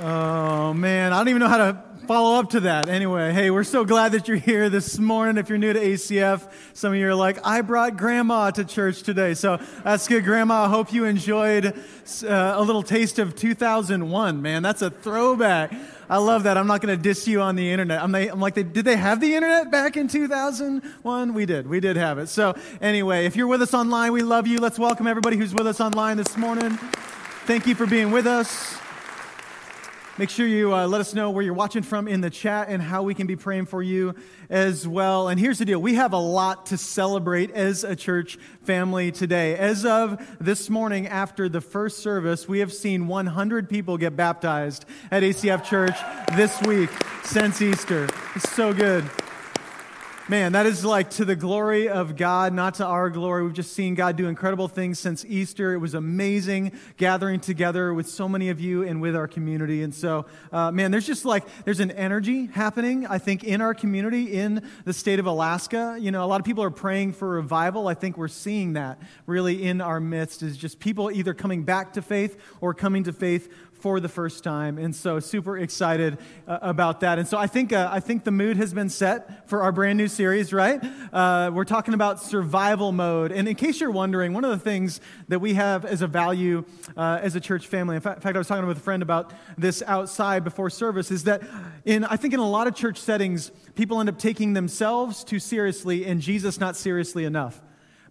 Oh, man. I don't even know how to follow up to that. Anyway, hey, we're so glad that you're here this morning. If you're new to ACF, some of you are like, I brought grandma to church today. So that's good, grandma. I hope you enjoyed uh, a little taste of 2001, man. That's a throwback. I love that. I'm not going to diss you on the internet. I'm, I'm like, did they have the internet back in 2001? We did. We did have it. So anyway, if you're with us online, we love you. Let's welcome everybody who's with us online this morning. Thank you for being with us. Make sure you uh, let us know where you're watching from in the chat and how we can be praying for you as well. And here's the deal we have a lot to celebrate as a church family today. As of this morning, after the first service, we have seen 100 people get baptized at ACF Church this week since Easter. It's so good. Man, that is like to the glory of God, not to our glory. We've just seen God do incredible things since Easter. It was amazing gathering together with so many of you and with our community. And so, uh, man, there's just like, there's an energy happening, I think, in our community in the state of Alaska. You know, a lot of people are praying for revival. I think we're seeing that really in our midst is just people either coming back to faith or coming to faith for the first time. And so, super excited uh, about that. And so, I think, uh, I think the mood has been set for our brand new series, right? Uh, we're talking about survival mode. And in case you're wondering, one of the things that we have as a value uh, as a church family, in fact, in fact, I was talking with a friend about this outside before service, is that in, I think in a lot of church settings, people end up taking themselves too seriously and Jesus not seriously enough.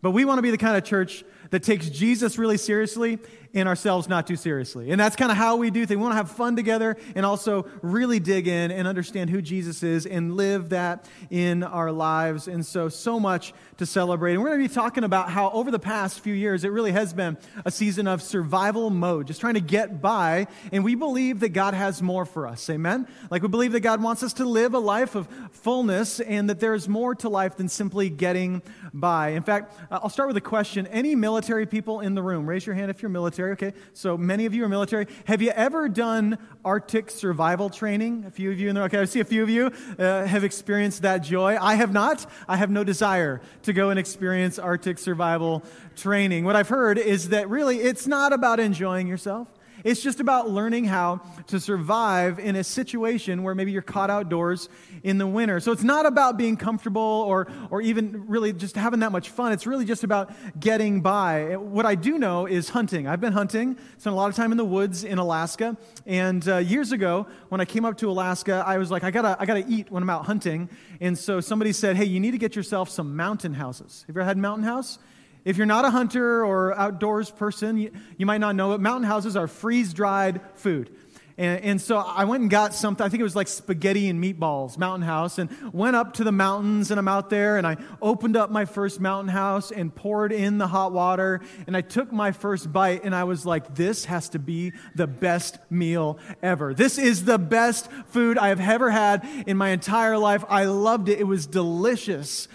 But we want to be the kind of church that takes Jesus really seriously and ourselves not too seriously. And that's kind of how we do things. We want to have fun together and also really dig in and understand who Jesus is and live that in our lives. And so, so much to celebrate. And we're going to be talking about how over the past few years, it really has been a season of survival mode, just trying to get by. And we believe that God has more for us. Amen? Like we believe that God wants us to live a life of fullness and that there is more to life than simply getting by. In fact, I'll start with a question. Any military people in the room? Raise your hand if you're military. Okay, so many of you are military. Have you ever done Arctic survival training? A few of you in there. Okay, I see a few of you uh, have experienced that joy. I have not. I have no desire to go and experience Arctic survival training. What I've heard is that really it's not about enjoying yourself. It's just about learning how to survive in a situation where maybe you're caught outdoors in the winter. So it's not about being comfortable or, or even really just having that much fun. It's really just about getting by. What I do know is hunting. I've been hunting, spent a lot of time in the woods in Alaska. And uh, years ago, when I came up to Alaska, I was like, I gotta, I gotta eat when I'm out hunting. And so somebody said, hey, you need to get yourself some mountain houses. Have you ever had mountain house? If you're not a hunter or outdoors person, you, you might not know it. Mountain houses are freeze dried food. And, and, so I went and got something, I think it was like spaghetti and meatballs, mountain house, and went up to the mountains and I'm out there and I opened up my first mountain house and poured in the hot water and I took my first bite and I was like, this has to be the best meal ever. This is the best food I have ever had in my entire life. I loved it. It was delicious.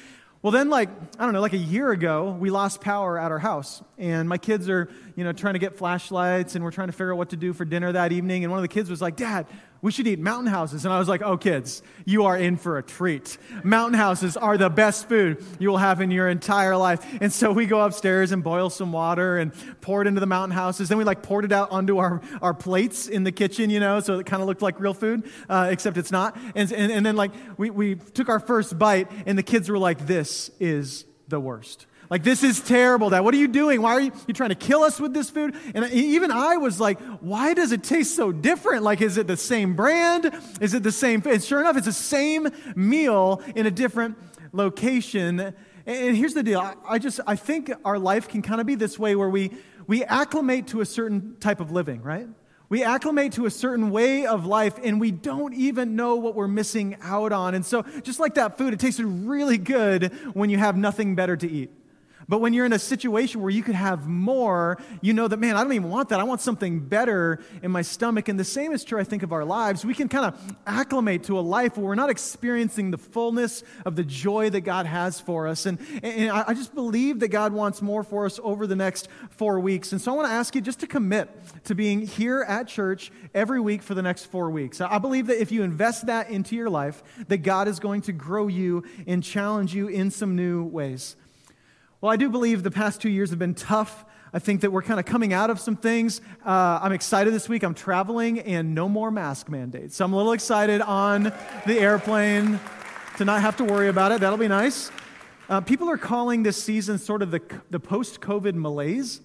Well, then, like, I don't know, like a year ago, we lost power at our house. And my kids are, you know, trying to get flashlights and we're trying to figure out what to do for dinner that evening. And one of the kids was like, Dad, we should eat mountain houses. And I was like, oh, kids, you are in for a treat. Mountain houses are the best food you will have in your entire life. And so we go upstairs and boil some water and pour it into the mountain houses. Then we like poured it out onto our, our plates in the kitchen, you know, so it kind of looked like real food, uh, except it's not. And, and, and then like we, we took our first bite and the kids were like, this is the worst. Like, this is terrible, Dad. What are you doing? Why are you, you trying to kill us with this food? And even I was like, why does it taste so different? Like, is it the same brand? Is it the same? And sure enough, it's the same meal in a different location. And here's the deal. I just, I think our life can kind of be this way where we, we acclimate to a certain type of living, right? We acclimate to a certain way of life and we don't even know what we're missing out on. And so, just like that food, it tasted really good when you have nothing better to eat. But when you're in a situation where you could have more, you know that, man, I don't even want that. I want something better in my stomach. And the same is true, I think, of our lives. We can kind of acclimate to a life where we're not experiencing the fullness of the joy that God has for us. And, and I just believe that God wants more for us over the next four weeks. And so I want to ask you just to commit to being here at church every week for the next four weeks. I believe that if you invest that into your life, that God is going to grow you and challenge you in some new ways. Well, I do believe the past two years have been tough I think that we're kind of coming out of some things. Uh, I'm excited this week. I'm traveling and no more mask mandates. So I'm a little excited on the airplane to not have to worry about it. That'll be nice. Uh, people are calling this season sort of the, the post COVID malaise.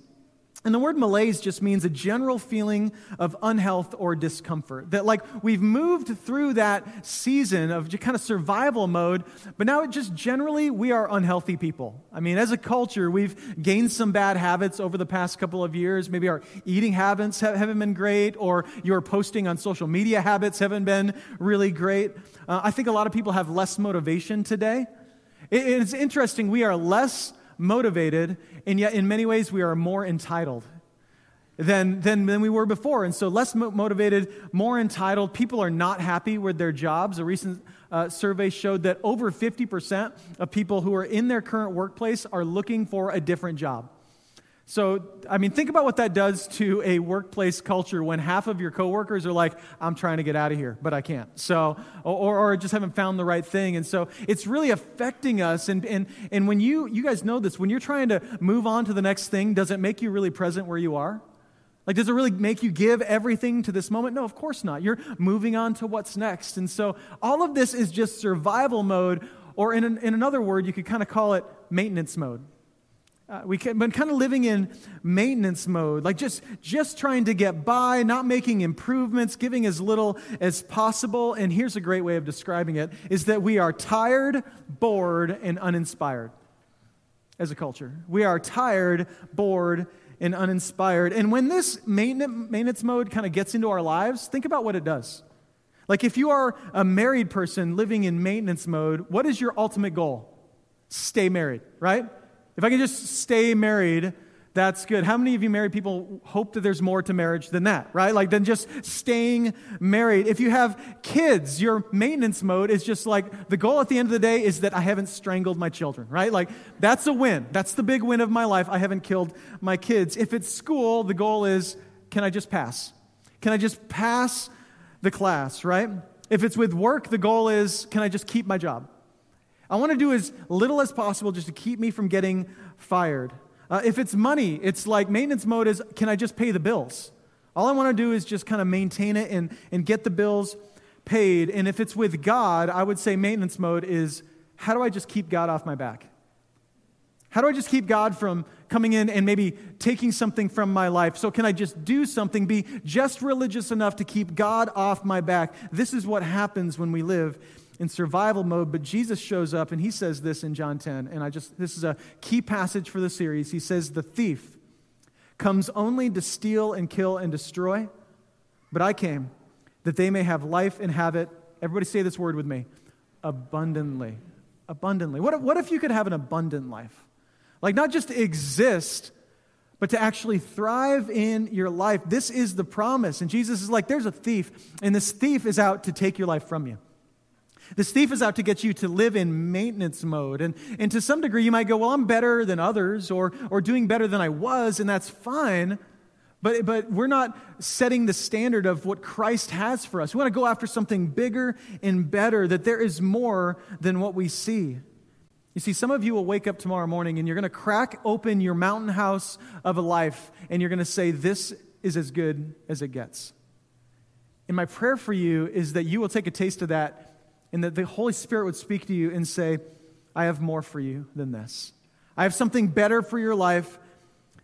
And the word malaise just means a general feeling of unhealth or discomfort. That, like, we've moved through that season of kind of survival mode, but now it just generally, we are unhealthy people. I mean, as a culture, we've gained some bad habits over the past couple of years. Maybe our eating habits haven't been great, or your posting on social media habits haven't been really great. Uh, I think a lot of people have less motivation today. It, it's interesting, we are less motivated, and yet in many ways we are more entitled than, than, than we were before. And so, less mo- motivated, more entitled. People are not happy with their jobs. A recent uh, survey showed that over 50% of people who are in their current workplace are looking for a different job. So, I mean, think about what that does to a workplace culture when half of your coworkers are like, I'm trying to get out of here, but I can't. So, or, or just haven't found the right thing. And so it's really affecting us. And, and, and when you, you guys know this, when you're trying to move on to the next thing, does it make you really present where you are? Like, does it really make you give everything to this moment? No, of course not. You're moving on to what's next. And so all of this is just survival mode, or in, an, in another word, you could kind of call it maintenance mode. Uh, we've been kind of living in maintenance mode, like just, just trying to get by, not making improvements, giving as little as possible. And here's a great way of describing it is that we are tired, bored, and uninspired as a culture. We are tired, bored, and uninspired. And when this maintenance mode kind of gets into our lives, think about what it does. Like if you are a married person living in maintenance mode, what is your ultimate goal? Stay married, right? If I can just stay married, that's good. How many of you married people hope that there's more to marriage than that, right? Like than just staying married. If you have kids, your maintenance mode is just like the goal at the end of the day is that I haven't strangled my children, right? Like that's a win. That's the big win of my life. I haven't killed my kids. If it's school, the goal is can I just pass? Can I just pass the class, right? If it's with work, the goal is can I just keep my job? I want to do as little as possible just to keep me from getting fired. Uh, if it's money, it's like maintenance mode is can I just pay the bills? All I want to do is just kind of maintain it and, and get the bills paid. And if it's with God, I would say maintenance mode is how do I just keep God off my back? How do I just keep God from coming in and maybe taking something from my life? So, can I just do something, be just religious enough to keep God off my back? This is what happens when we live in survival mode, but Jesus shows up and he says this in John 10. And I just, this is a key passage for the series. He says, The thief comes only to steal and kill and destroy, but I came that they may have life and have it. Everybody say this word with me abundantly. Abundantly. What if, what if you could have an abundant life? Like, not just exist, but to actually thrive in your life. This is the promise. And Jesus is like, there's a thief, and this thief is out to take your life from you. This thief is out to get you to live in maintenance mode. And, and to some degree, you might go, Well, I'm better than others or, or doing better than I was, and that's fine. But, but we're not setting the standard of what Christ has for us. We want to go after something bigger and better, that there is more than what we see. You see, some of you will wake up tomorrow morning and you're going to crack open your mountain house of a life and you're going to say, This is as good as it gets. And my prayer for you is that you will take a taste of that and that the Holy Spirit would speak to you and say, I have more for you than this. I have something better for your life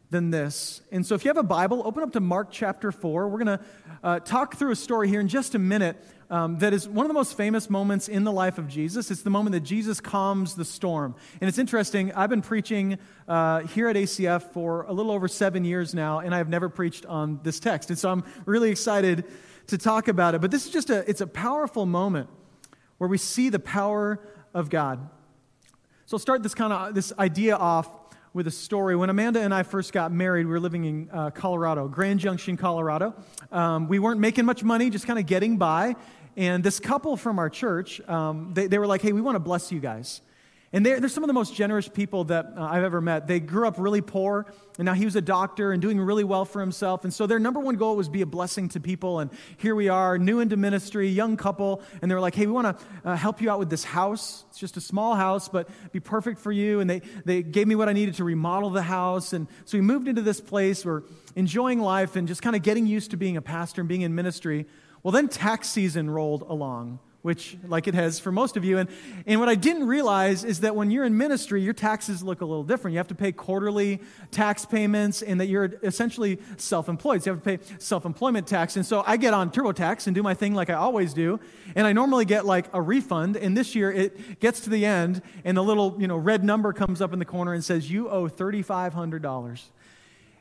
than this. And so, if you have a Bible, open up to Mark chapter 4. We're going to uh, talk through a story here in just a minute um, that is one of the most famous moments in the life of Jesus. It's the moment that Jesus calms the storm. And it's interesting, I've been preaching uh, here at ACF for a little over seven years now, and I have never preached on this text. And so, I'm really excited to talk about it. But this is just a, it's a powerful moment where we see the power of God. So I'll start this kind of this idea off with a story. When Amanda and I first got married, we were living in uh, Colorado, Grand Junction, Colorado. Um, we weren't making much money, just kind of getting by. And this couple from our church, um, they, they were like, hey, we want to bless you guys. And they're, they're some of the most generous people that uh, I've ever met. They grew up really poor, and now he was a doctor and doing really well for himself. And so their number one goal was be a blessing to people. And here we are, new into ministry, young couple, and they were like, hey, we want to uh, help you out with this house. It's just a small house, but be perfect for you. And they, they gave me what I needed to remodel the house. And so we moved into this place. We're enjoying life and just kind of getting used to being a pastor and being in ministry. Well, then tax season rolled along which, like it has for most of you. And, and what I didn't realize is that when you're in ministry, your taxes look a little different. You have to pay quarterly tax payments, and that you're essentially self employed. So you have to pay self employment tax. And so I get on TurboTax and do my thing like I always do. And I normally get like a refund. And this year it gets to the end, and the little you know, red number comes up in the corner and says, You owe $3,500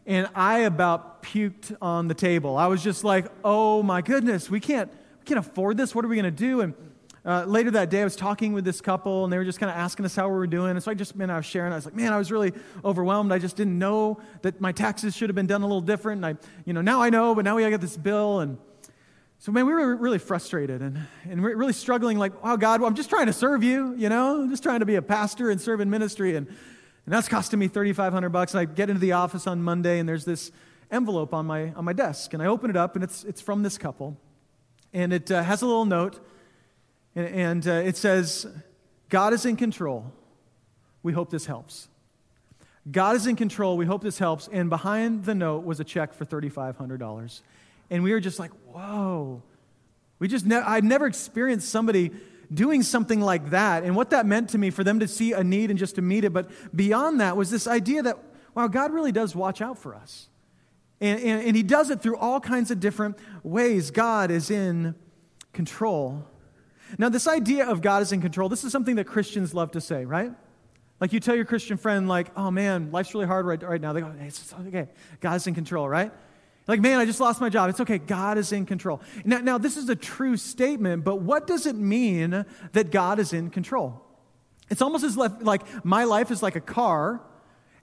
and I about puked on the table. I was just like, oh my goodness, we can't, can't afford this. What are we going to do? And uh, later that day, I was talking with this couple, and they were just kind of asking us how we were doing. And so I just, man, I was sharing. I was like, man, I was really overwhelmed. I just didn't know that my taxes should have been done a little different. And I, you know, now I know, but now we got this bill. And so, man, we were really frustrated and, and we're really struggling. Like, oh, God, well, I'm just trying to serve you, you know, I'm just trying to be a pastor and serve in ministry. And, and that's costing me 3,500 bucks. And I get into the office on Monday, and there's this envelope on my, on my desk. And I open it up, and it's, it's from this couple and it uh, has a little note, and, and uh, it says, God is in control. We hope this helps. God is in control. We hope this helps. And behind the note was a check for $3,500. And we were just like, whoa. We just, ne- I'd never experienced somebody doing something like that. And what that meant to me for them to see a need and just to meet it. But beyond that was this idea that, wow, God really does watch out for us. And, and, and, he does it through all kinds of different ways. God is in control. Now, this idea of God is in control, this is something that Christians love to say, right? Like you tell your Christian friend, like, oh man, life's really hard right, right now. They go, hey, it's okay. God's in control, right? Like, man, I just lost my job. It's okay. God is in control. Now, now, this is a true statement, but what does it mean that God is in control? It's almost as like my life is like a car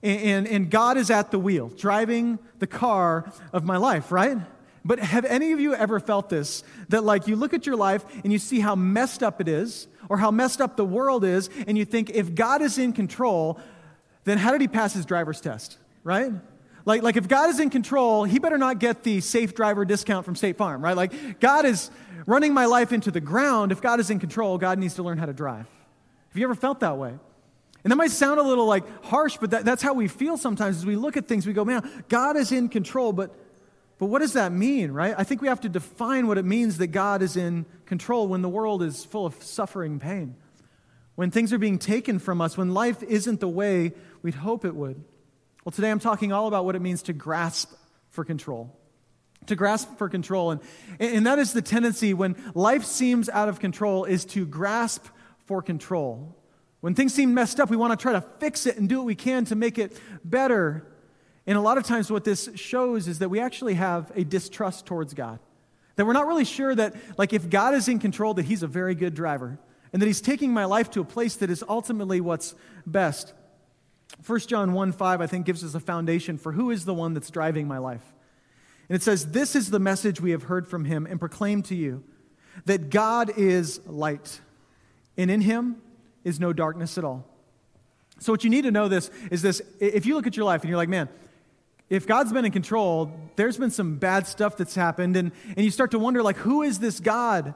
and, and God is at the wheel, driving the car of my life, right? But have any of you ever felt this? That, like, you look at your life and you see how messed up it is, or how messed up the world is, and you think, if God is in control, then how did he pass his driver's test, right? Like, like if God is in control, he better not get the safe driver discount from State Farm, right? Like, God is running my life into the ground. If God is in control, God needs to learn how to drive. Have you ever felt that way? And that might sound a little like harsh, but that, that's how we feel sometimes as we look at things. We go, man, God is in control, but, but what does that mean, right? I think we have to define what it means that God is in control when the world is full of suffering pain, when things are being taken from us, when life isn't the way we'd hope it would. Well, today I'm talking all about what it means to grasp for control. To grasp for control. And, and that is the tendency when life seems out of control, is to grasp for control. When things seem messed up, we want to try to fix it and do what we can to make it better. And a lot of times, what this shows is that we actually have a distrust towards God. That we're not really sure that, like, if God is in control, that He's a very good driver and that He's taking my life to a place that is ultimately what's best. 1 John 1 5, I think, gives us a foundation for who is the one that's driving my life. And it says, This is the message we have heard from Him and proclaimed to you that God is light, and in Him is no darkness at all. So, what you need to know this is this if you look at your life and you're like, man, if God's been in control, there's been some bad stuff that's happened, and, and you start to wonder, like, who is this God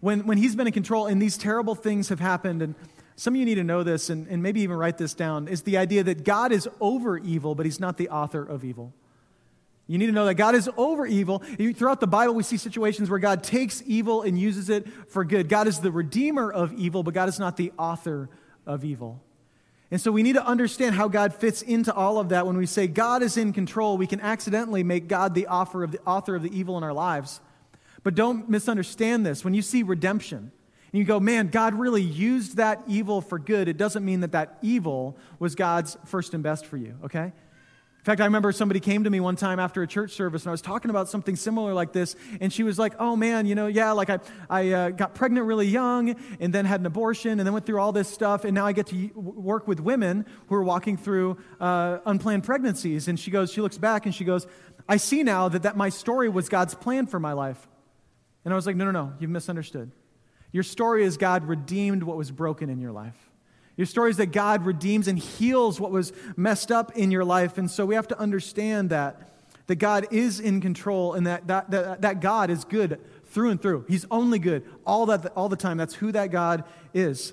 when, when He's been in control and these terrible things have happened? And some of you need to know this and, and maybe even write this down is the idea that God is over evil, but He's not the author of evil. You need to know that God is over evil. Throughout the Bible, we see situations where God takes evil and uses it for good. God is the redeemer of evil, but God is not the author of evil. And so we need to understand how God fits into all of that. When we say God is in control, we can accidentally make God the author of the, author of the evil in our lives. But don't misunderstand this. When you see redemption, and you go, man, God really used that evil for good, it doesn't mean that that evil was God's first and best for you, okay? In fact, I remember somebody came to me one time after a church service, and I was talking about something similar like this, and she was like, "Oh man, you know, yeah, like I, I uh, got pregnant really young, and then had an abortion, and then went through all this stuff, and now I get to work with women who are walking through uh, unplanned pregnancies." And she goes, she looks back, and she goes, "I see now that that my story was God's plan for my life." And I was like, "No, no, no, you've misunderstood. Your story is God redeemed what was broken in your life." Your story is that God redeems and heals what was messed up in your life. And so we have to understand that, that God is in control and that, that, that, that God is good through and through. He's only good all, that, all the time. That's who that God is.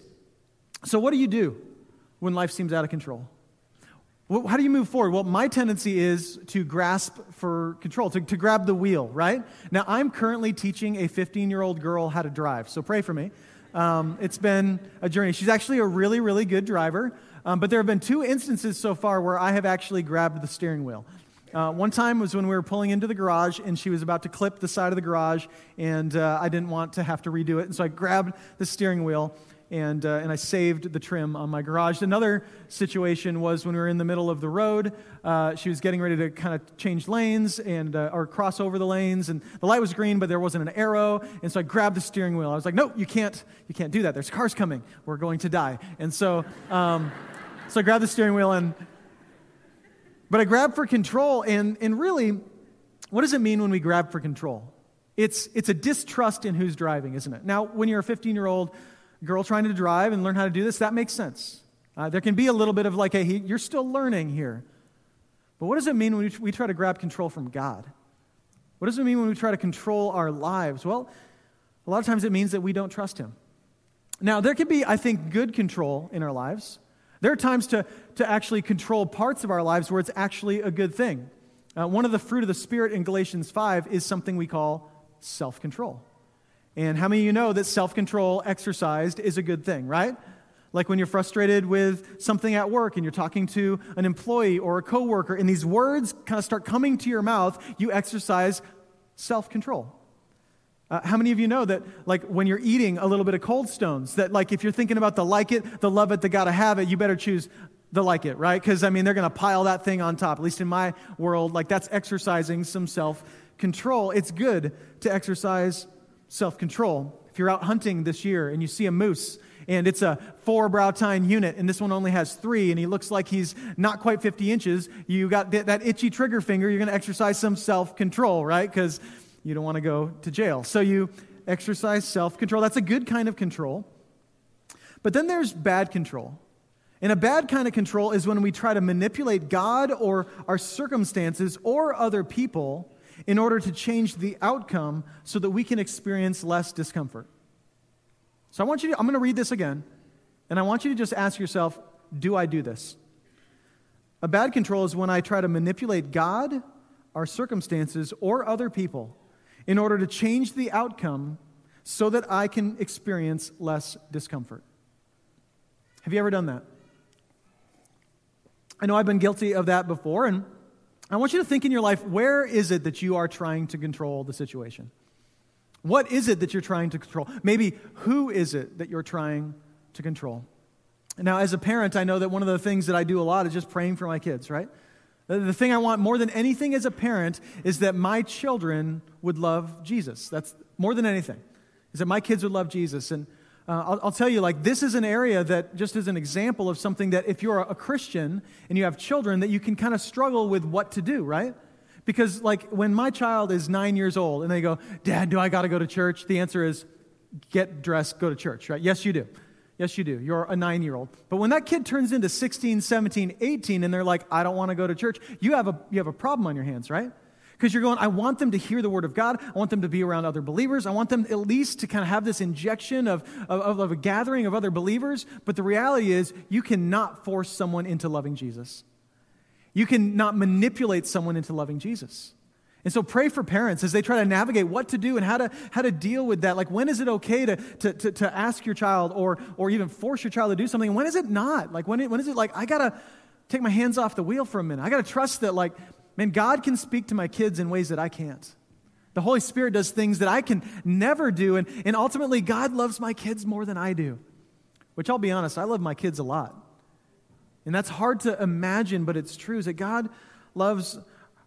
So, what do you do when life seems out of control? How do you move forward? Well, my tendency is to grasp for control, to, to grab the wheel, right? Now, I'm currently teaching a 15 year old girl how to drive, so pray for me. Um, it's been a journey. She's actually a really, really good driver, um, but there have been two instances so far where I have actually grabbed the steering wheel. Uh, one time was when we were pulling into the garage and she was about to clip the side of the garage, and uh, I didn't want to have to redo it. And so I grabbed the steering wheel and, uh, and I saved the trim on my garage. Another situation was when we were in the middle of the road. Uh, she was getting ready to kind of change lanes and, uh, or cross over the lanes, and the light was green, but there wasn't an arrow. And so I grabbed the steering wheel. I was like, no, you can't, you can't do that. There's cars coming. We're going to die. And so, um, so I grabbed the steering wheel, and, but I grabbed for control. And, and really, what does it mean when we grab for control? It's, it's a distrust in who's driving, isn't it? Now, when you're a 15 year old, girl trying to drive and learn how to do this, that makes sense. Uh, there can be a little bit of like, hey, you're still learning here. But what does it mean when we, try to grab control from God? What does it mean when we try to control our lives? Well, a lot of times it means that we don't trust Him. Now, there can be, I think, good control in our lives. There are times to, to actually control parts of our lives where it's actually a good thing. Uh, one of the fruit of the Spirit in Galatians 5 is something we call self control. And how many of you know that self control exercised is a good thing, right? Like when you're frustrated with something at work and you're talking to an employee or a coworker, and these words kind of start coming to your mouth, you exercise self control. Uh, how many of you know that, like, when you're eating a little bit of cold stones, that, like, if you're thinking about the like it, the love it, the gotta have it, you better choose the like it, right? Because, I mean, they're going to pile that thing on top. At least in my world, like, that's exercising some self control. It's good to exercise self control. If you're out hunting this year and you see a moose and it's a four brow tine unit and this one only has three and he looks like he's not quite 50 inches, you got that, itchy trigger finger, you're going to exercise some self control, right? Because you don't want to go to jail. So you exercise self control. That's a good kind of control. But then there's bad control. And a bad kind of control is when we try to manipulate God or our circumstances or other people in order to change the outcome so that we can experience less discomfort. So I want you to, I'm going to read this again, and I want you to just ask yourself, do I do this? A bad control is when I try to manipulate God, our circumstances, or other people in order to change the outcome so that I can experience less discomfort. Have you ever done that? I know I've been guilty of that before, and I want you to think in your life where is it that you are trying to control the situation? What is it that you're trying to control? Maybe who is it that you're trying to control? Now, as a parent, I know that one of the things that I do a lot is just praying for my kids, right? The thing I want more than anything as a parent is that my children would love Jesus. That's more than anything, is that my kids would love Jesus. And uh, I'll, I'll, tell you, like, this is an area that, just as an example of something that if you're a, a Christian and you have children, that you can kind of struggle with what to do, right? Because, like, when my child is nine years old and they go, Dad, do I got to go to church? The answer is, get dressed, go to church, right? Yes, you do. Yes, you do. You're a nine year old. But when that kid turns into 16, 17, 18, and they're like, I don't want to go to church, you have a, you have a problem on your hands, right? Because you're going, I want them to hear the word of God. I want them to be around other believers. I want them at least to kind of have this injection of, of, of a gathering of other believers. But the reality is, you cannot force someone into loving Jesus. You cannot manipulate someone into loving Jesus. And so pray for parents as they try to navigate what to do and how to, how to deal with that. Like, when is it okay to, to, to, to ask your child or, or even force your child to do something? when is it not? Like, when, it, when is it like, I got to take my hands off the wheel for a minute? I got to trust that, like, Man, God can speak to my kids in ways that I can't. The Holy Spirit does things that I can never do. And, and ultimately, God loves my kids more than I do. Which I'll be honest, I love my kids a lot. And that's hard to imagine, but it's true is that God loves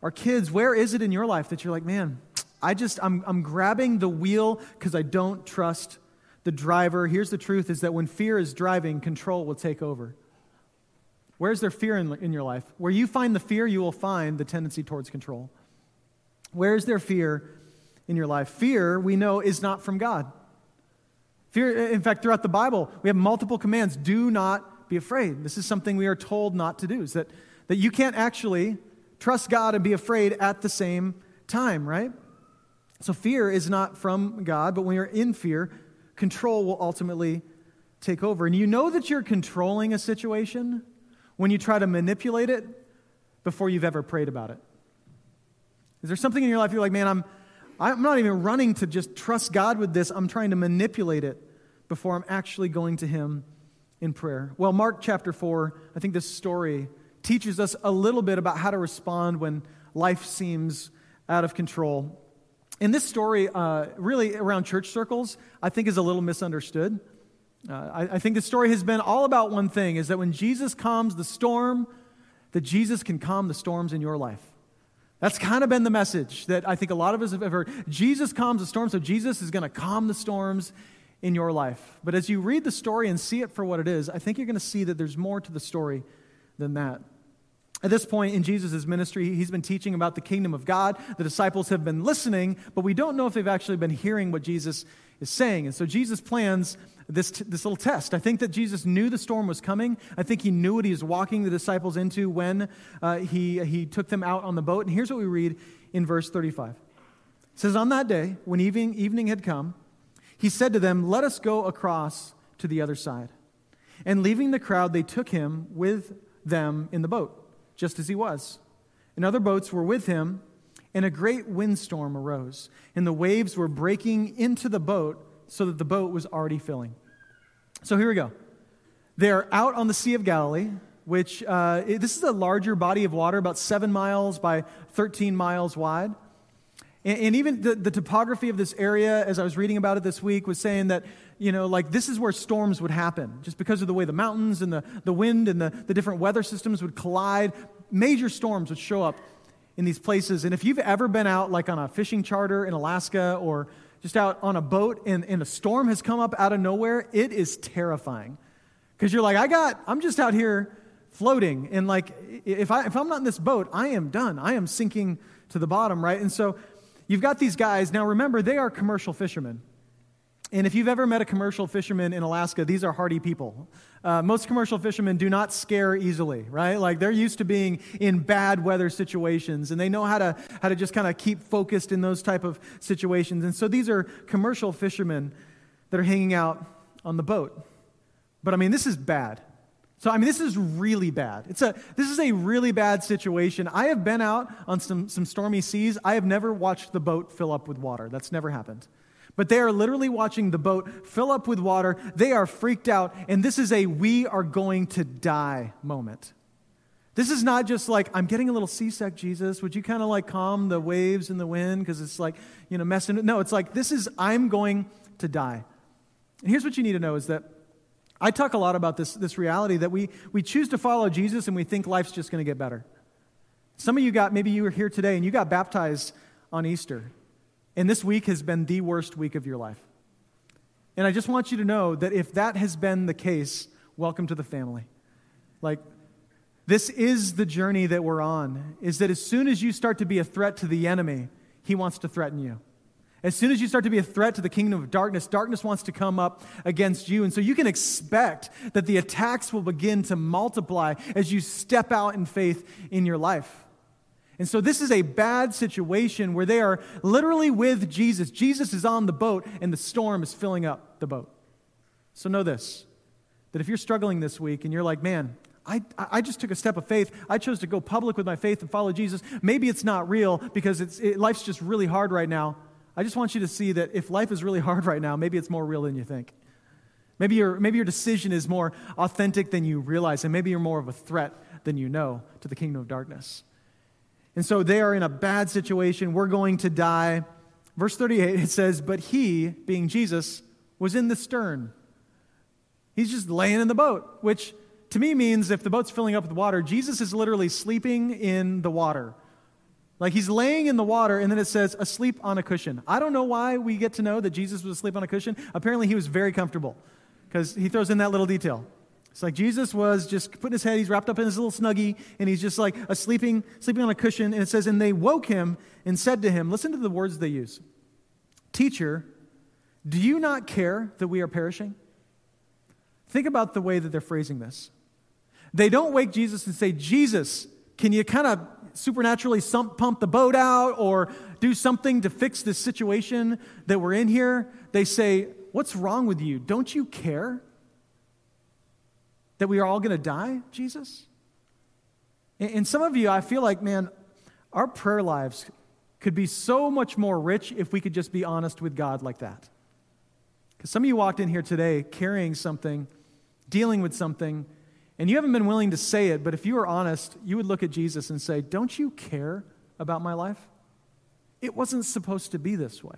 our kids. Where is it in your life that you're like, man, I just, I'm, I'm grabbing the wheel because I don't trust the driver? Here's the truth is that when fear is driving, control will take over. Where's there fear in, in your life? Where you find the fear, you will find the tendency towards control. Where is there fear in your life? Fear, we know, is not from God. Fear, in fact, throughout the Bible, we have multiple commands do not be afraid. This is something we are told not to do, is that, that you can't actually trust God and be afraid at the same time, right? So fear is not from God, but when you're in fear, control will ultimately take over. And you know that you're controlling a situation when you try to manipulate it before you've ever prayed about it. Is there something in your life you're like, man, I'm, I'm not even running to just trust God with this. I'm trying to manipulate it before I'm actually going to Him in prayer. Well, Mark chapter 4, I think this story teaches us a little bit about how to respond when life seems out of control. And this story, uh, really around church circles, I think is a little misunderstood. Uh, I, I think the story has been all about one thing is that when Jesus calms the storm, that Jesus can calm the storms in your life. That's kind of been the message that I think a lot of us have ever. Jesus calms the storm, so Jesus is going to calm the storms in your life. But as you read the story and see it for what it is, I think you're going to see that there's more to the story than that. At this point in Jesus' ministry, he's been teaching about the kingdom of God. The disciples have been listening, but we don't know if they've actually been hearing what Jesus is saying. And so Jesus plans this, this little test. I think that Jesus knew the storm was coming. I think he knew what he was walking the disciples into when uh, he, he took them out on the boat. And here's what we read in verse 35. It says, On that day, when evening, evening had come, he said to them, Let us go across to the other side. And leaving the crowd, they took him with them in the boat, just as he was. And other boats were with him, and a great windstorm arose, and the waves were breaking into the boat so that the boat was already filling. So here we go. They're out on the Sea of Galilee, which uh, this is a larger body of water, about seven miles by 13 miles wide. And, and even the, the topography of this area, as I was reading about it this week, was saying that, you know, like this is where storms would happen, just because of the way the mountains and the, the wind and the, the different weather systems would collide. Major storms would show up in these places. And if you've ever been out, like on a fishing charter in Alaska or just out on a boat and, and a storm has come up out of nowhere, it is terrifying. Because you're like, I got, I'm just out here floating. And like, if, I, if I'm not in this boat, I am done. I am sinking to the bottom, right? And so you've got these guys. Now remember, they are commercial fishermen. And if you've ever met a commercial fisherman in Alaska, these are hardy people. Uh, most commercial fishermen do not scare easily, right? Like they're used to being in bad weather situations, and they know how to how to just kind of keep focused in those type of situations. And so these are commercial fishermen that are hanging out on the boat. But I mean, this is bad. So I mean, this is really bad. It's a this is a really bad situation. I have been out on some some stormy seas. I have never watched the boat fill up with water. That's never happened. But they are literally watching the boat fill up with water. They are freaked out, and this is a we are going to die moment. This is not just like, I'm getting a little seasick, Jesus. Would you kind of like calm the waves and the wind? Because it's like, you know, messing. No, it's like, this is, I'm going to die. And here's what you need to know is that I talk a lot about this, this reality that we, we choose to follow Jesus and we think life's just going to get better. Some of you got, maybe you were here today and you got baptized on Easter. And this week has been the worst week of your life. And I just want you to know that if that has been the case, welcome to the family. Like, this is the journey that we're on, is that as soon as you start to be a threat to the enemy, he wants to threaten you. As soon as you start to be a threat to the kingdom of darkness, darkness wants to come up against you. And so you can expect that the attacks will begin to multiply as you step out in faith in your life. And so this is a bad situation where they are literally with Jesus. Jesus is on the boat and the storm is filling up the boat. So know this that if you're struggling this week and you're like, man, I, I just took a step of faith. I chose to go public with my faith and follow Jesus. Maybe it's not real because it's, it, life's just really hard right now. I just want you to see that if life is really hard right now, maybe it's more real than you think. Maybe your, maybe your decision is more authentic than you realize, and maybe you're more of a threat than you know to the kingdom of darkness. And so they are in a bad situation. We're going to die. Verse 38, it says, But he, being Jesus, was in the stern. He's just laying in the boat, which to me means if the boat's filling up with water, Jesus is literally sleeping in the water. Like he's laying in the water, and then it says, asleep on a cushion. I don't know why we get to know that Jesus was asleep on a cushion. Apparently, he was very comfortable because he throws in that little detail. It's like Jesus was just putting his head, he's wrapped up in his little snuggie, and he's just like a sleeping, sleeping on a cushion. And it says, And they woke him and said to him, Listen to the words they use Teacher, do you not care that we are perishing? Think about the way that they're phrasing this. They don't wake Jesus and say, Jesus, can you kind of supernaturally pump the boat out or do something to fix this situation that we're in here? They say, What's wrong with you? Don't you care that we are all going to die, Jesus? And some of you, I feel like, man, our prayer lives could be so much more rich if we could just be honest with God like that. Because some of you walked in here today carrying something, dealing with something, and you haven't been willing to say it, but if you were honest, you would look at Jesus and say, Don't you care about my life? It wasn't supposed to be this way.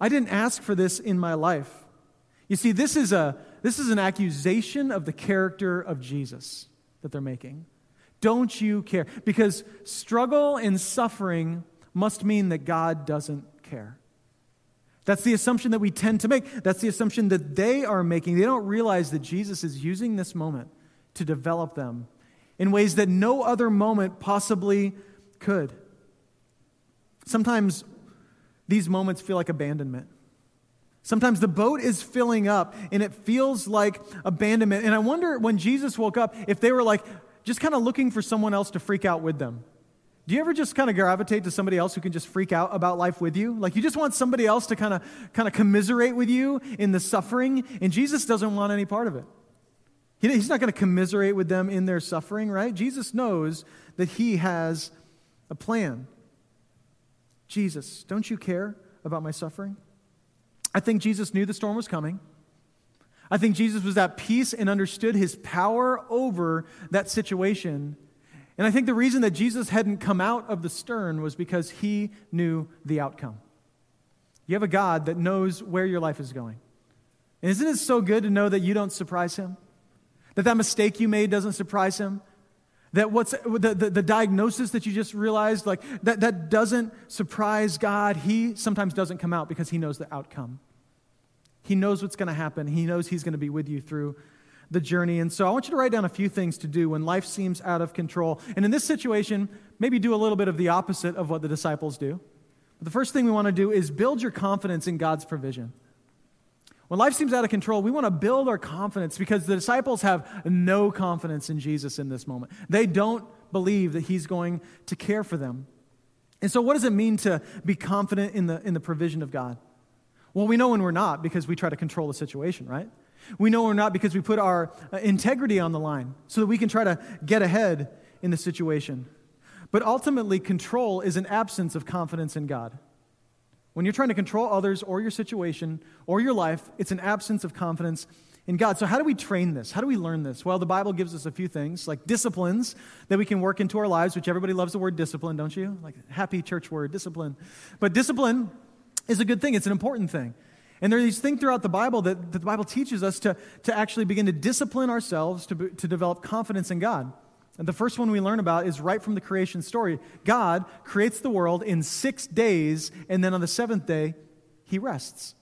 I didn't ask for this in my life. You see, this is, a, this is an accusation of the character of Jesus that they're making. Don't you care? Because struggle and suffering must mean that God doesn't care. That's the assumption that we tend to make. That's the assumption that they are making. They don't realize that Jesus is using this moment to develop them in ways that no other moment possibly could. Sometimes these moments feel like abandonment. Sometimes the boat is filling up and it feels like abandonment. And I wonder when Jesus woke up if they were like just kind of looking for someone else to freak out with them. Do you ever just kind of gravitate to somebody else who can just freak out about life with you? Like you just want somebody else to kind of kind of commiserate with you in the suffering, and Jesus doesn't want any part of it. He's not going to commiserate with them in their suffering, right? Jesus knows that he has a plan. Jesus, don't you care about my suffering? I think Jesus knew the storm was coming. I think Jesus was at peace and understood his power over that situation. And I think the reason that Jesus hadn't come out of the stern was because he knew the outcome. You have a God that knows where your life is going. And isn't it so good to know that you don't surprise him? That that mistake you made doesn't surprise him? That what's the, the, the, diagnosis that you just realized, like that, that doesn't surprise God. He sometimes doesn't come out because he knows the outcome. He knows what's going to happen. He knows he's going to be with you through the journey. And so I want you to write down a few things to do when life seems out of control. And in this situation, maybe do a little bit of the opposite of what the disciples do. But the first thing we want to do is build your confidence in God's provision. When life seems out of control, we want to build our confidence because the disciples have no confidence in Jesus in this moment. They don't believe that he's going to care for them. And so, what does it mean to be confident in the, in the provision of God? Well, we know when we're not because we try to control the situation, right? We know we're not because we put our uh, integrity on the line so that we can try to get ahead in the situation. But ultimately, control is an absence of confidence in God. When you're trying to control others or your situation or your life, it's an absence of confidence in God. So, how do we train this? How do we learn this? Well, the Bible gives us a few things, like disciplines that we can work into our lives, which everybody loves the word discipline, don't you? Like happy church word, discipline. But discipline is a good thing, it's an important thing. And there are these things throughout the Bible that, that the Bible teaches us to, to actually begin to discipline ourselves to, to develop confidence in God. And the first one we learn about is right from the creation story. God creates the world in six days, and then on the seventh day, he rests.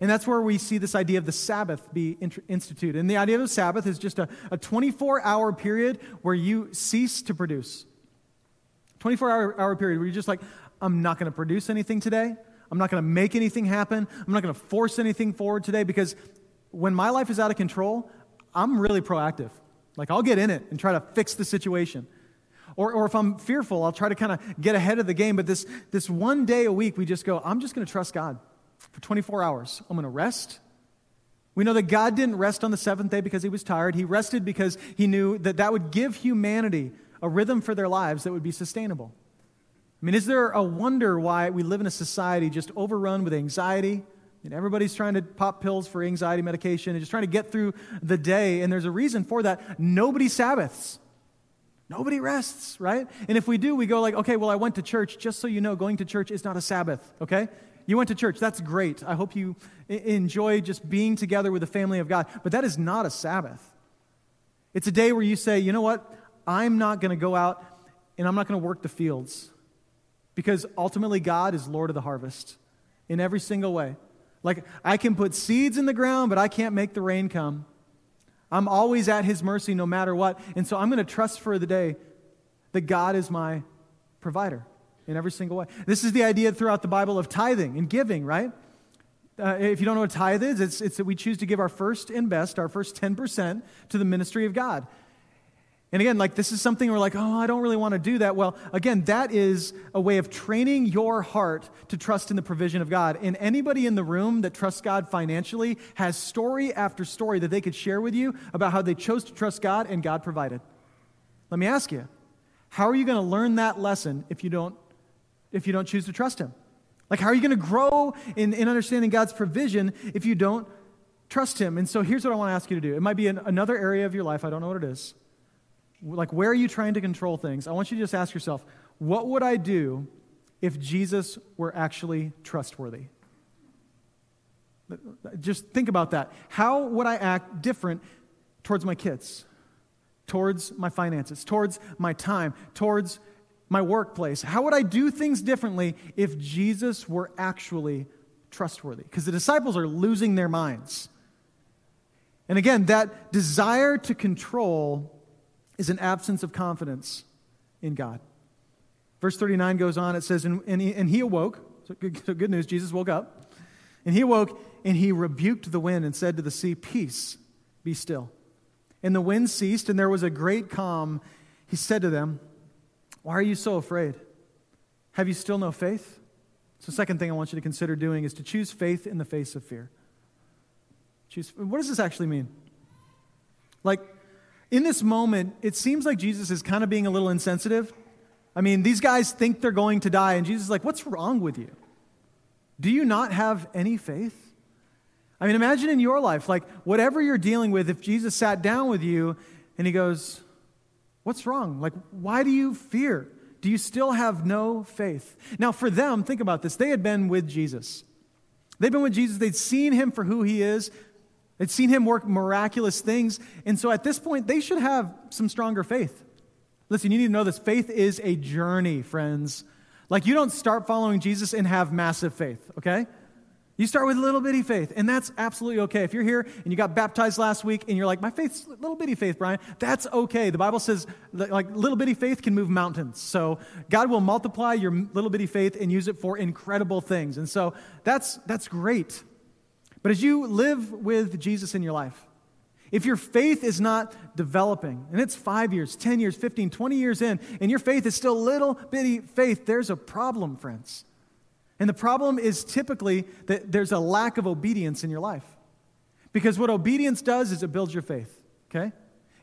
And that's where we see this idea of the Sabbath be instituted. And the idea of the Sabbath is just a, a 24 hour period where you cease to produce. 24 hour, hour period where you're just like, I'm not going to produce anything today. I'm not going to make anything happen. I'm not going to force anything forward today because when my life is out of control, I'm really proactive. Like, I'll get in it and try to fix the situation. Or, or if I'm fearful, I'll try to kind of get ahead of the game. But this, this one day a week, we just go, I'm just going to trust God for 24 hours. I'm going to rest. We know that God didn't rest on the seventh day because he was tired. He rested because he knew that that would give humanity a rhythm for their lives that would be sustainable. I mean, is there a wonder why we live in a society just overrun with anxiety? And everybody's trying to pop pills for anxiety medication and just trying to get through the day. And there's a reason for that. Nobody Sabbaths. Nobody rests, right? And if we do, we go like, okay, well, I went to church. Just so you know, going to church is not a Sabbath, okay? You went to church. That's great. I hope you enjoy just being together with the family of God. But that is not a Sabbath. It's a day where you say, you know what? I'm not going to go out and I'm not going to work the fields. Because ultimately, God is Lord of the harvest in every single way. Like, I can put seeds in the ground, but I can't make the rain come. I'm always at His mercy no matter what. And so I'm going to trust for the day that God is my provider in every single way. This is the idea throughout the Bible of tithing and giving, right? Uh, if you don't know what tithe is, it's, it's that we choose to give our first and best, our first 10% to the ministry of God. And again, like this is something we're like, oh, I don't really want to do that. Well, again, that is a way of training your heart to trust in the provision of God. And anybody in the room that trusts God financially has story after story that they could share with you about how they chose to trust God and God provided. Let me ask you, how are you going to learn that lesson if you don't, if you don't choose to trust Him? Like, how are you going to grow in, in understanding God's provision if you don't trust Him? And so here's what I want to ask you to do. It might be in another area of your life, I don't know what it is like where are you trying to control things? I want you to just ask yourself, what would I do if Jesus were actually trustworthy? Just think about that. How would I act different towards my kids, towards my finances, towards my time, towards my workplace? How would I do things differently if Jesus were actually trustworthy? Because the disciples are losing their minds. And again, that desire to control is an absence of confidence in God. Verse 39 goes on, it says, And, and, he, and he awoke. So good, so good news, Jesus woke up. And he awoke and he rebuked the wind and said to the sea, Peace, be still. And the wind ceased, and there was a great calm. He said to them, Why are you so afraid? Have you still no faith? So, second thing I want you to consider doing is to choose faith in the face of fear. Choose, what does this actually mean? Like, in this moment, it seems like Jesus is kind of being a little insensitive. I mean, these guys think they're going to die, and Jesus is like, What's wrong with you? Do you not have any faith? I mean, imagine in your life, like whatever you're dealing with, if Jesus sat down with you and he goes, What's wrong? Like, why do you fear? Do you still have no faith? Now, for them, think about this. They had been with Jesus. They'd been with Jesus. They'd seen him for who he is. They'd seen him work miraculous things. And so at this point, they should have some stronger faith. Listen, you need to know this faith is a journey, friends. Like, you don't start following Jesus and have massive faith, okay? You start with little bitty faith, and that's absolutely okay. If you're here and you got baptized last week and you're like, my faith's little bitty faith, Brian, that's okay. The Bible says, like, little bitty faith can move mountains. So God will multiply your little bitty faith and use it for incredible things. And so that's, that's great. But as you live with Jesus in your life, if your faith is not developing, and it's five years, 10 years, 15, 20 years in, and your faith is still little bitty faith, there's a problem, friends. And the problem is typically that there's a lack of obedience in your life. Because what obedience does is it builds your faith, okay?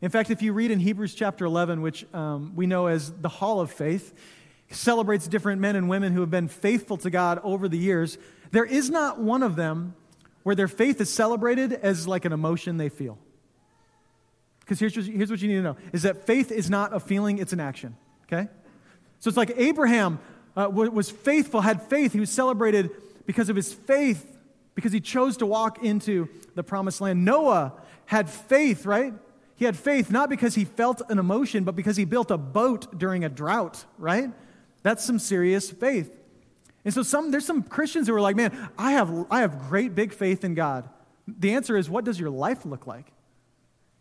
In fact, if you read in Hebrews chapter 11, which um, we know as the Hall of Faith, celebrates different men and women who have been faithful to God over the years, there is not one of them where their faith is celebrated as like an emotion they feel. Because here's, here's what you need to know is that faith is not a feeling, it's an action. Okay? So it's like Abraham uh, was faithful, had faith. He was celebrated because of his faith, because he chose to walk into the promised land. Noah had faith, right? He had faith not because he felt an emotion, but because he built a boat during a drought, right? That's some serious faith. And so some, there's some Christians who are like, man, I have, I have great big faith in God. The answer is, what does your life look like?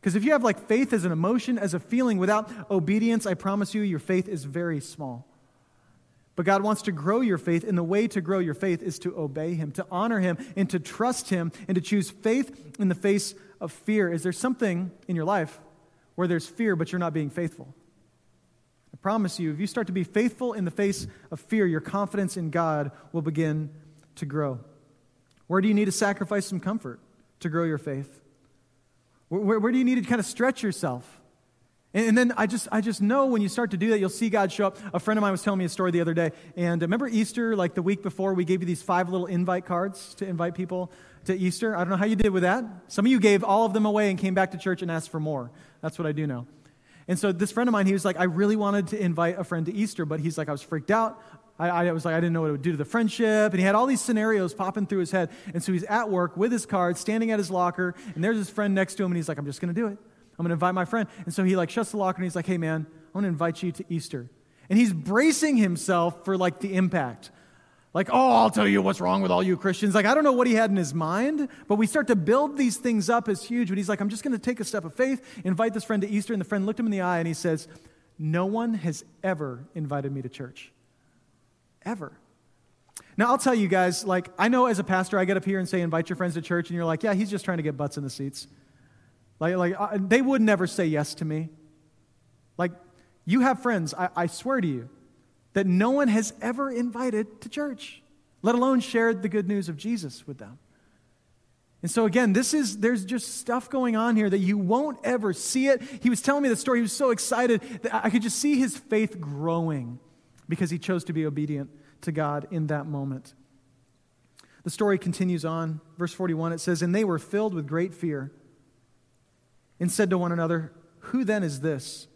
Because if you have like faith as an emotion, as a feeling without obedience, I promise you, your faith is very small. But God wants to grow your faith, and the way to grow your faith is to obey Him, to honor Him, and to trust Him, and to choose faith in the face of fear. Is there something in your life where there's fear, but you're not being faithful? Promise you, if you start to be faithful in the face of fear, your confidence in God will begin to grow. Where do you need to sacrifice some comfort to grow your faith? Where, where, where do you need to kind of stretch yourself? And, and, then I just, I just know when you start to do that, you'll see God show up. A friend of mine was telling me a story the other day. And remember Easter, like the week before, we gave you these five little invite cards to invite people to Easter? I don't know how you did with that. Some of you gave all of them away and came back to church and asked for more. That's what I do know. And so this friend of mine, he was like, I really wanted to invite a friend to Easter, but he's like, I was freaked out. I, I, was like, I didn't know what it would do to the friendship. And he had all these scenarios popping through his head. And so he's at work with his card, standing at his locker, and there's his friend next to him, and he's like, I'm just going to do it. I'm going to invite my friend. And so he like shuts the locker, and he's like, hey, man, I want to invite you to Easter. And he's bracing himself for like the impact. Like, oh, I'll tell you what's wrong with all you Christians. Like, I don't know what he had in his mind, but we start to build these things up as huge. But he's like, I'm just going to take a step of faith, invite this friend to Easter. And the friend looked him in the eye and he says, No one has ever invited me to church. Ever. Now, I'll tell you guys, like, I know as a pastor, I get up here and say, invite your friends to church, and you're like, yeah, he's just trying to get butts in the seats. Like, like uh, they would never say yes to me. Like, you have friends, I, I swear to you, that no one has ever invited to church, let alone shared the good news of Jesus with them. And so again, this is there's just stuff going on here that you won't ever see it. He was telling me the story. He was so excited that I could just see his faith growing because he chose to be obedient to God in that moment. The story continues on. Verse 41 it says, And they were filled with great fear and said to one another, Who then is this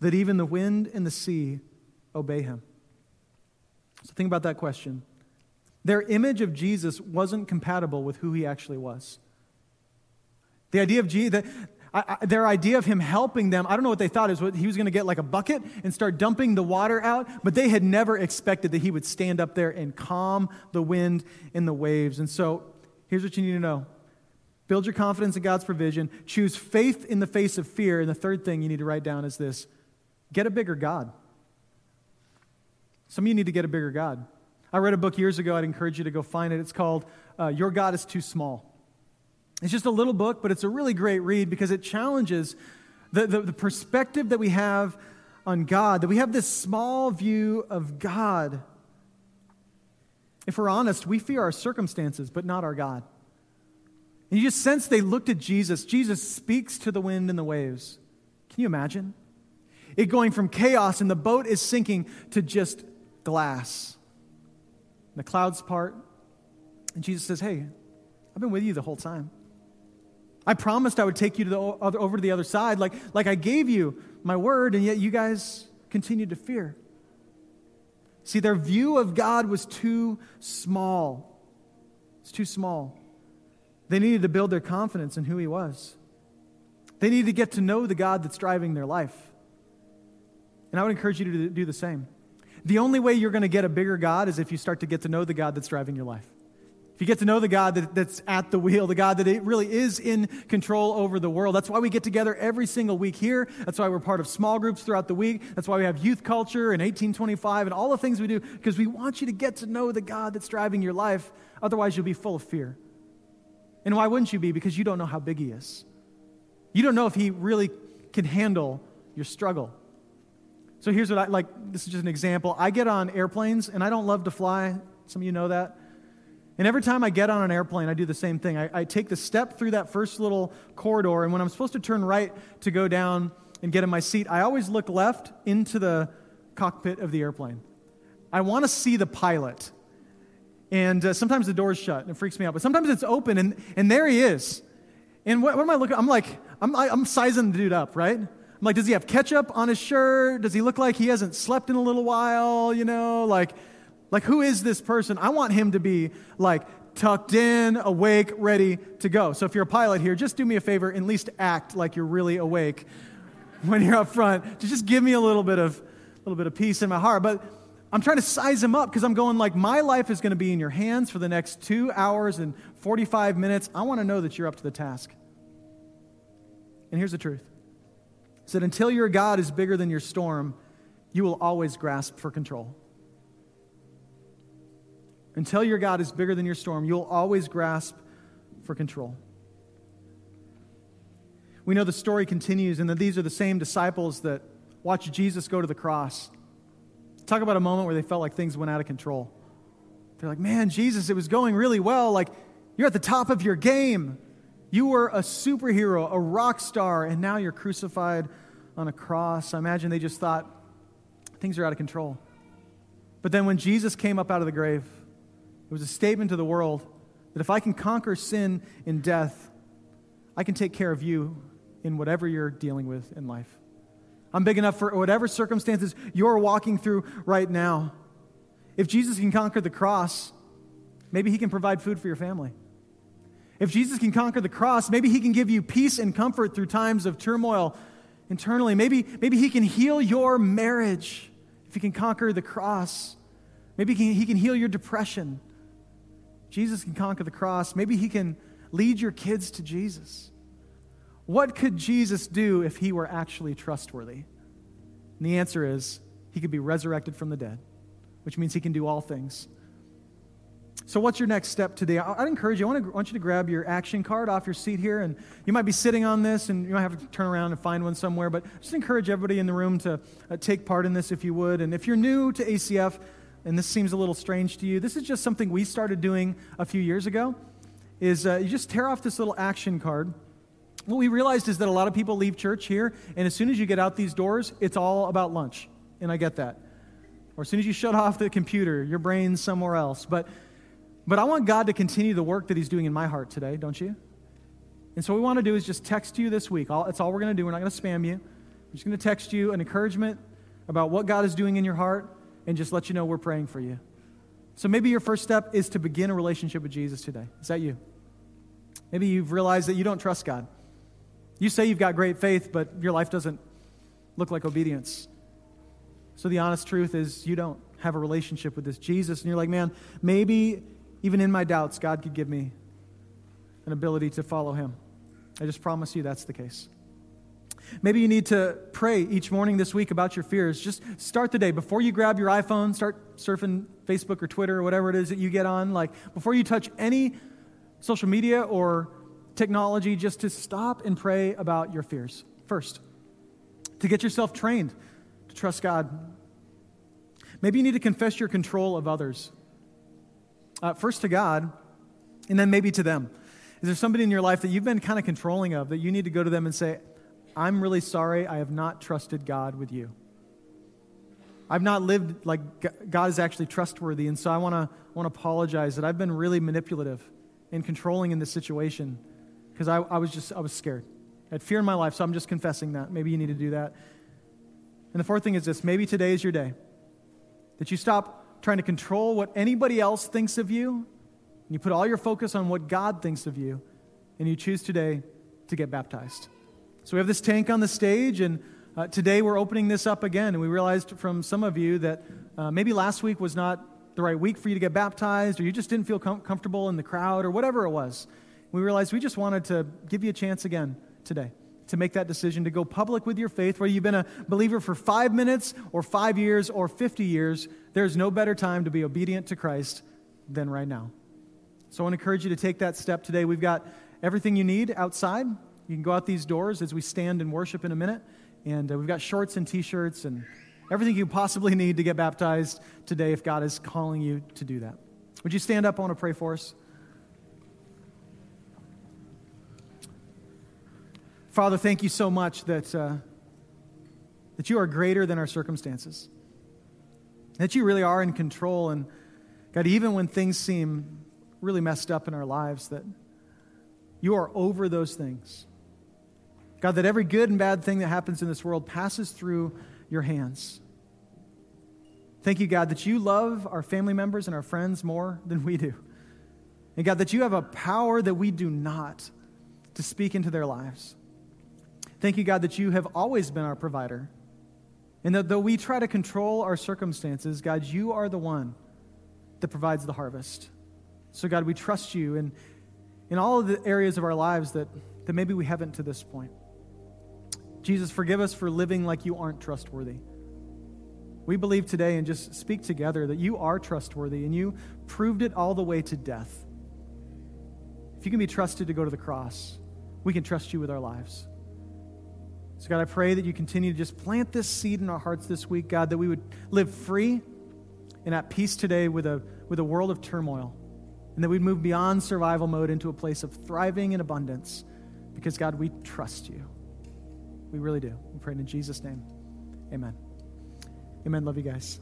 that even the wind and the sea obey him? So think about that question. Their image of Jesus wasn't compatible with who he actually was. The idea of Jesus, I, I, their idea of him helping them, I don't know what they thought is what he was going to get like a bucket and start dumping the water out, but they had never expected that he would stand up there and calm the wind and the waves. And so here's what you need to know build your confidence in God's provision, choose faith in the face of fear. And the third thing you need to write down is this get a bigger God. Some of you need to get a bigger God. I read a book years ago. I'd encourage you to go find it. It's called uh, Your God is Too Small. It's just a little book, but it's a really great read because it challenges the, the, the, perspective that we have on God, that we have this small view of God. If we're honest, we fear our circumstances, but not our God. And you just sense they looked at Jesus. Jesus speaks to the wind and the waves. Can you imagine? It going from chaos and the boat is sinking to just glass. The clouds part. And Jesus says, Hey, I've been with you the whole time. I promised I would take you to the other, over to the other side, like, like I gave you my word, and yet you guys continued to fear. See, their view of God was too small. It's too small. They needed to build their confidence in who He was. They needed to get to know the God that's driving their life. And I would encourage you to do the same. The only way you're going to get a bigger God is if you start to get to know the God that's driving your life. If you get to know the God that, that's at the wheel, the God that really is in control over the world. That's why we get together every single week here. That's why we're part of small groups throughout the week. That's why we have youth culture and 1825 and all the things we do, because we want you to get to know the God that's driving your life. Otherwise, you'll be full of fear. And why wouldn't you be? Because you don't know how big He is. You don't know if He really can handle your struggle. So here's what I like this is just an example. I get on airplanes and I don't love to fly. Some of you know that. And every time I get on an airplane, I do the same thing. I, I, take the step through that first little corridor, and when I'm supposed to turn right to go down and get in my seat, I always look left into the cockpit of the airplane. I want to see the pilot. And uh, sometimes the door's shut, and it freaks me out. But sometimes it's open, and, and there he is. And what, what am I looking? I'm like, I'm, I'm sizing the dude up, right? I'm like, does he have ketchup on his shirt? Does he look like he hasn't slept in a little while? You know, like, like, who is this person? I want him to be like tucked in, awake, ready to go. So if you're a pilot here, just do me a favor and at least act like you're really awake when you're up front. To just give me a little bit of a little bit of peace in my heart. But I'm trying to size him up because I'm going like my life is going to be in your hands for the next two hours and 45 minutes. I want to know that you're up to the task. And here's the truth. Said, until your God is bigger than your storm, you will always grasp for control. Until your God is bigger than your storm, you'll always grasp for control. We know the story continues, and that these are the same disciples that watched Jesus go to the cross. Talk about a moment where they felt like things went out of control. They're like, man, Jesus, it was going really well. Like, you're at the top of your game. You were a superhero, a rock star, and now you're crucified on a cross. I imagine they just thought things are out of control. But then when Jesus came up out of the grave, it was a statement to the world that if I can conquer sin and death, I can take care of you in whatever you're dealing with in life. I'm big enough for whatever circumstances you're walking through right now. If Jesus can conquer the cross, maybe he can provide food for your family. If Jesus can conquer the cross, maybe he can give you peace and comfort through times of turmoil internally. Maybe, maybe he can heal your marriage if he can conquer the cross. Maybe he can, he can heal your depression Jesus can conquer the cross. Maybe he can lead your kids to Jesus. What could Jesus do if he were actually trustworthy? And the answer is he could be resurrected from the dead, which means he can do all things. So, what's your next step today? I'd encourage you, I want, to, want you to grab your action card off your seat here. And you might be sitting on this and you might have to turn around and find one somewhere. But just encourage everybody in the room to uh, take part in this if you would. And if you're new to ACF and this seems a little strange to you, this is just something we started doing a few years ago. Is uh, you just tear off this little action card. What we realized is that a lot of people leave church here, and as soon as you get out these doors, it's all about lunch. And I get that. Or as soon as you shut off the computer, your brain's somewhere else. But but I want God to continue the work that He's doing in my heart today, don't you? And so what we want to do is just text you this week. All, that's all we're going to do. We're not going to spam you. We're just going to text you an encouragement about what God is doing in your heart and just let you know we're praying for you. So maybe your first step is to begin a relationship with Jesus today. Is that you? Maybe you've realized that you don't trust God. You say you've got great faith, but your life doesn't look like obedience. So the honest truth is you don't have a relationship with this Jesus. And you're like, man, maybe even in my doubts, God could give me an ability to follow Him. I just promise you that's the case. Maybe you need to pray each morning this week about your fears. Just start the day. Before you grab your iPhone, start surfing Facebook or Twitter or whatever it is that you get on. Like, before you touch any social media or technology, just to stop and pray about your fears first. To get yourself trained to trust God. Maybe you need to confess your control of others. Uh, first to God, and then maybe to them. Is there somebody in your life that you've been kind of controlling of that you need to go to them and say, I'm really sorry I have not trusted God with you? I've not lived like God is actually trustworthy, and so I want to want to apologize that I've been really manipulative and controlling in this situation because I, I was just I was scared. I had fear in my life, so I'm just confessing that. Maybe you need to do that. And the fourth thing is this: maybe today is your day that you stop trying to control what anybody else thinks of you, and you put all your focus on what God thinks of you, and you choose today to get baptized. So we have this tank on the stage, and uh, today we're opening this up again. And we realized from some of you that uh, maybe last week was not the right week for you to get baptized, or you just didn't feel com- comfortable in the crowd, or whatever it was. We realized we just wanted to give you a chance again today to make that decision to go public with your faith, whether you've been a believer for five minutes or five years or 50 years, there's no better time to be obedient to Christ than right now. So I want to encourage you to take that step today. We've got everything you need outside. You can go out these doors as we stand and worship in a minute. And uh, we've got shorts and t shirts and everything you possibly need to get baptized today if God is calling you to do that. Would you stand up? I want to pray for us. Father, thank you so much that, uh, that you are greater than our circumstances, that you really are in control. And God, even when things seem really messed up in our lives, that you are over those things. God, that every good and bad thing that happens in this world passes through your hands. Thank you, God, that you love our family members and our friends more than we do. And God, that you have a power that we do not to speak into their lives. Thank you, God, that you have always been our provider. And that though we try to control our circumstances, God, you are the one that provides the harvest. So, God, we trust you in, in all of the areas of our lives that, that maybe we haven't to this point. Jesus, forgive us for living like you aren't trustworthy. We believe today and just speak together that you are trustworthy and you proved it all the way to death. If you can be trusted to go to the cross, we can trust you with our lives. So, God, I pray that you continue to just plant this seed in our hearts this week, God, that we would live free and at peace today with a, with a world of turmoil, and that we'd move beyond survival mode into a place of thriving and abundance because, God, we trust you. We really do. We pray in Jesus' name. Amen. Amen. Love you guys.